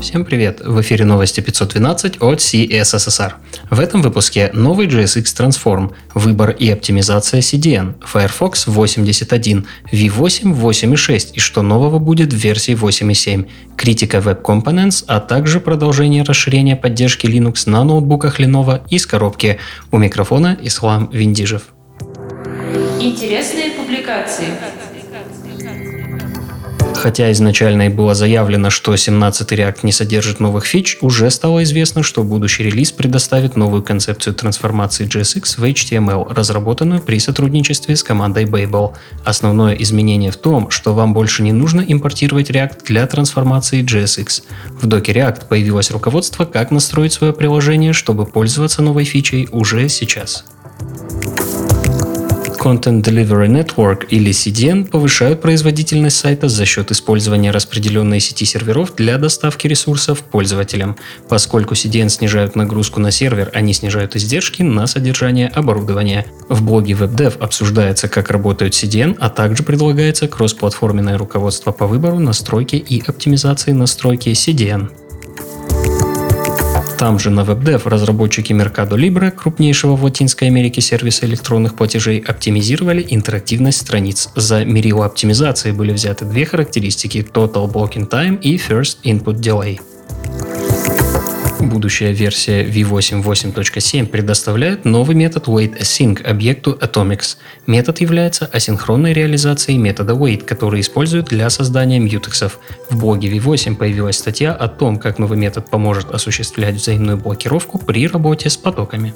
Всем привет! В эфире новости 512 от CSSR. В этом выпуске новый JSX Transform, выбор и оптимизация CDN, Firefox 81, V8 8.6 и что нового будет в версии 8.7, критика Web Components, а также продолжение расширения поддержки Linux на ноутбуках Lenovo из коробки. У микрофона Ислам Виндижев. Интересные публикации. Хотя изначально и было заявлено, что 17 React не содержит новых фич, уже стало известно, что будущий релиз предоставит новую концепцию трансформации JSX в HTML, разработанную при сотрудничестве с командой Babel. Основное изменение в том, что вам больше не нужно импортировать React для трансформации JSX. В доке React появилось руководство, как настроить свое приложение, чтобы пользоваться новой фичей уже сейчас. Content Delivery Network или CDN повышают производительность сайта за счет использования распределенной сети серверов для доставки ресурсов пользователям. Поскольку CDN снижают нагрузку на сервер, они снижают издержки на содержание оборудования. В блоге WebDev обсуждается, как работают CDN, а также предлагается кроссплатформенное руководство по выбору, настройки и оптимизации настройки CDN. Там же на WebDev разработчики Mercado Libre, крупнейшего в Латинской Америке сервиса электронных платежей, оптимизировали интерактивность страниц. За мерило оптимизации были взяты две характеристики Total Blocking Time и First Input Delay. Будущая версия V8 8.7 предоставляет новый метод WaitAsync объекту Atomics. Метод является асинхронной реализацией метода wait, который используют для создания мьютексов. В блоге V8 появилась статья о том, как новый метод поможет осуществлять взаимную блокировку при работе с потоками.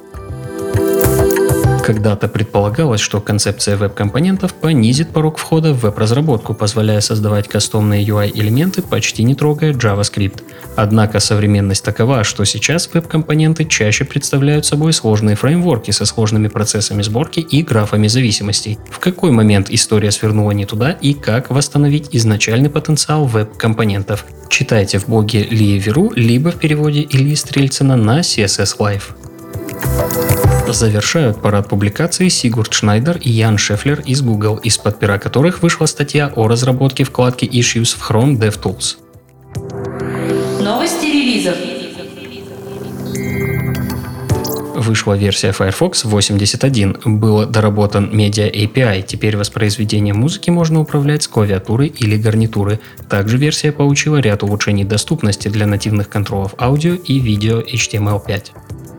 Когда-то предполагалось, что концепция веб-компонентов понизит порог входа в веб-разработку, позволяя создавать кастомные UI-элементы, почти не трогая JavaScript. Однако современность такова, что сейчас веб-компоненты чаще представляют собой сложные фреймворки со сложными процессами сборки и графами зависимостей. В какой момент история свернула не туда и как восстановить изначальный потенциал веб-компонентов? Читайте в блоге Лии Веру, либо в переводе Ильи Стрельцина на CSS Live. Завершают парад публикаций Сигурд Шнайдер и Ян Шефлер из Google, из-под пера которых вышла статья о разработке вкладки Issues в Chrome DevTools. Новости релизов. Вышла версия Firefox 81, был доработан Media API, теперь воспроизведение музыки можно управлять с клавиатуры или гарнитуры. Также версия получила ряд улучшений доступности для нативных контролов аудио и видео HTML5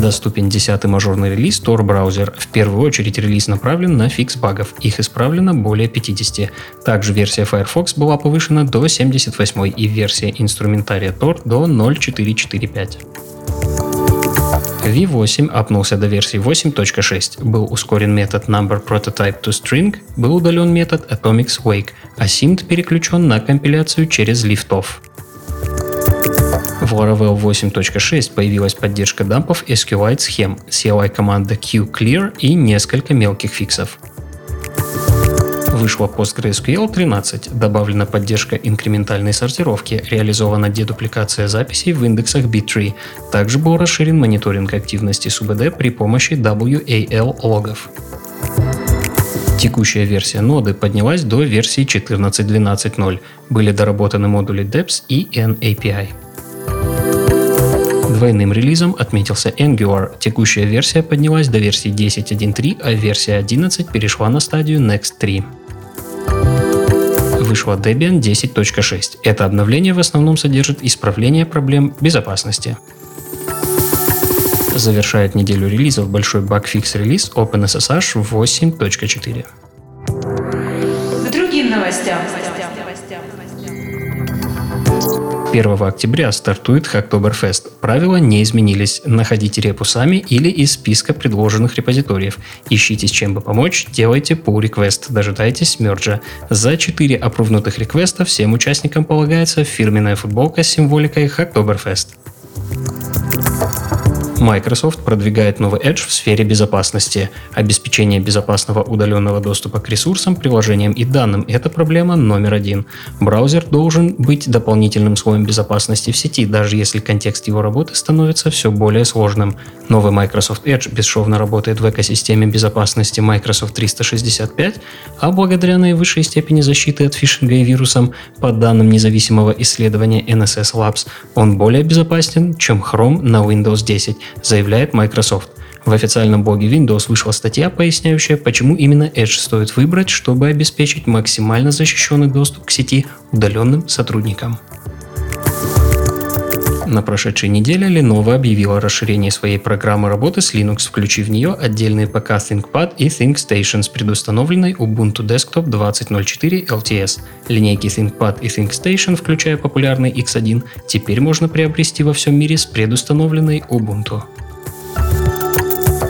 доступен 10 мажорный релиз Tor браузер. В первую очередь релиз направлен на фикс багов. Их исправлено более 50. Также версия Firefox была повышена до 78 и версия инструментария Tor до 0.445. V8 апнулся до версии 8.6, был ускорен метод number prototype to string, был удален метод atomics wake, а синт переключен на компиляцию через liftoff. В Laravel 8.6 появилась поддержка дампов SQLite схем, CLI команда QClear и несколько мелких фиксов. Вышла PostgreSQL 13, добавлена поддержка инкрементальной сортировки, реализована дедупликация записей в индексах B3. Также был расширен мониторинг активности СУБД при помощи WAL логов. Текущая версия ноды поднялась до версии 14.12.0. Были доработаны модули DEPS и NAPI. Двойным релизом отметился Angular. Текущая версия поднялась до версии 10.1.3, а версия 11 перешла на стадию Next 3 вышла Debian 10.6. Это обновление в основном содержит исправление проблем безопасности. Завершает неделю релизов большой багфикс релиз OpenSSH 8.4. К другим новостям. 1 октября стартует Hacktoberfest. Правила не изменились. Находите репу сами или из списка предложенных репозиториев. Ищите с чем бы помочь, делайте pull request, дожидайтесь мерджа. За 4 опрувнутых реквеста всем участникам полагается фирменная футболка с символикой Hacktoberfest. Microsoft продвигает новый Edge в сфере безопасности. Обеспечение безопасного удаленного доступа к ресурсам, приложениям и данным – это проблема номер один. Браузер должен быть дополнительным слоем безопасности в сети, даже если контекст его работы становится все более сложным. Новый Microsoft Edge бесшовно работает в экосистеме безопасности Microsoft 365, а благодаря наивысшей степени защиты от фишинга и вирусам, по данным независимого исследования NSS Labs, он более безопасен, чем Chrome на Windows 10, заявляет Microsoft. В официальном блоге Windows вышла статья, поясняющая, почему именно Edge стоит выбрать, чтобы обеспечить максимально защищенный доступ к сети удаленным сотрудникам. На прошедшей неделе Lenovo объявила расширение своей программы работы с Linux, включив в нее отдельные ПК ThinkPad и ThinkStation с предустановленной Ubuntu Desktop 20.04 LTS. Линейки ThinkPad и ThinkStation, включая популярный X1, теперь можно приобрести во всем мире с предустановленной Ubuntu.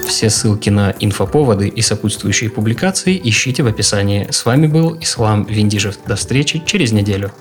Все ссылки на инфоповоды и сопутствующие публикации ищите в описании. С вами был Ислам Виндижев. До встречи через неделю.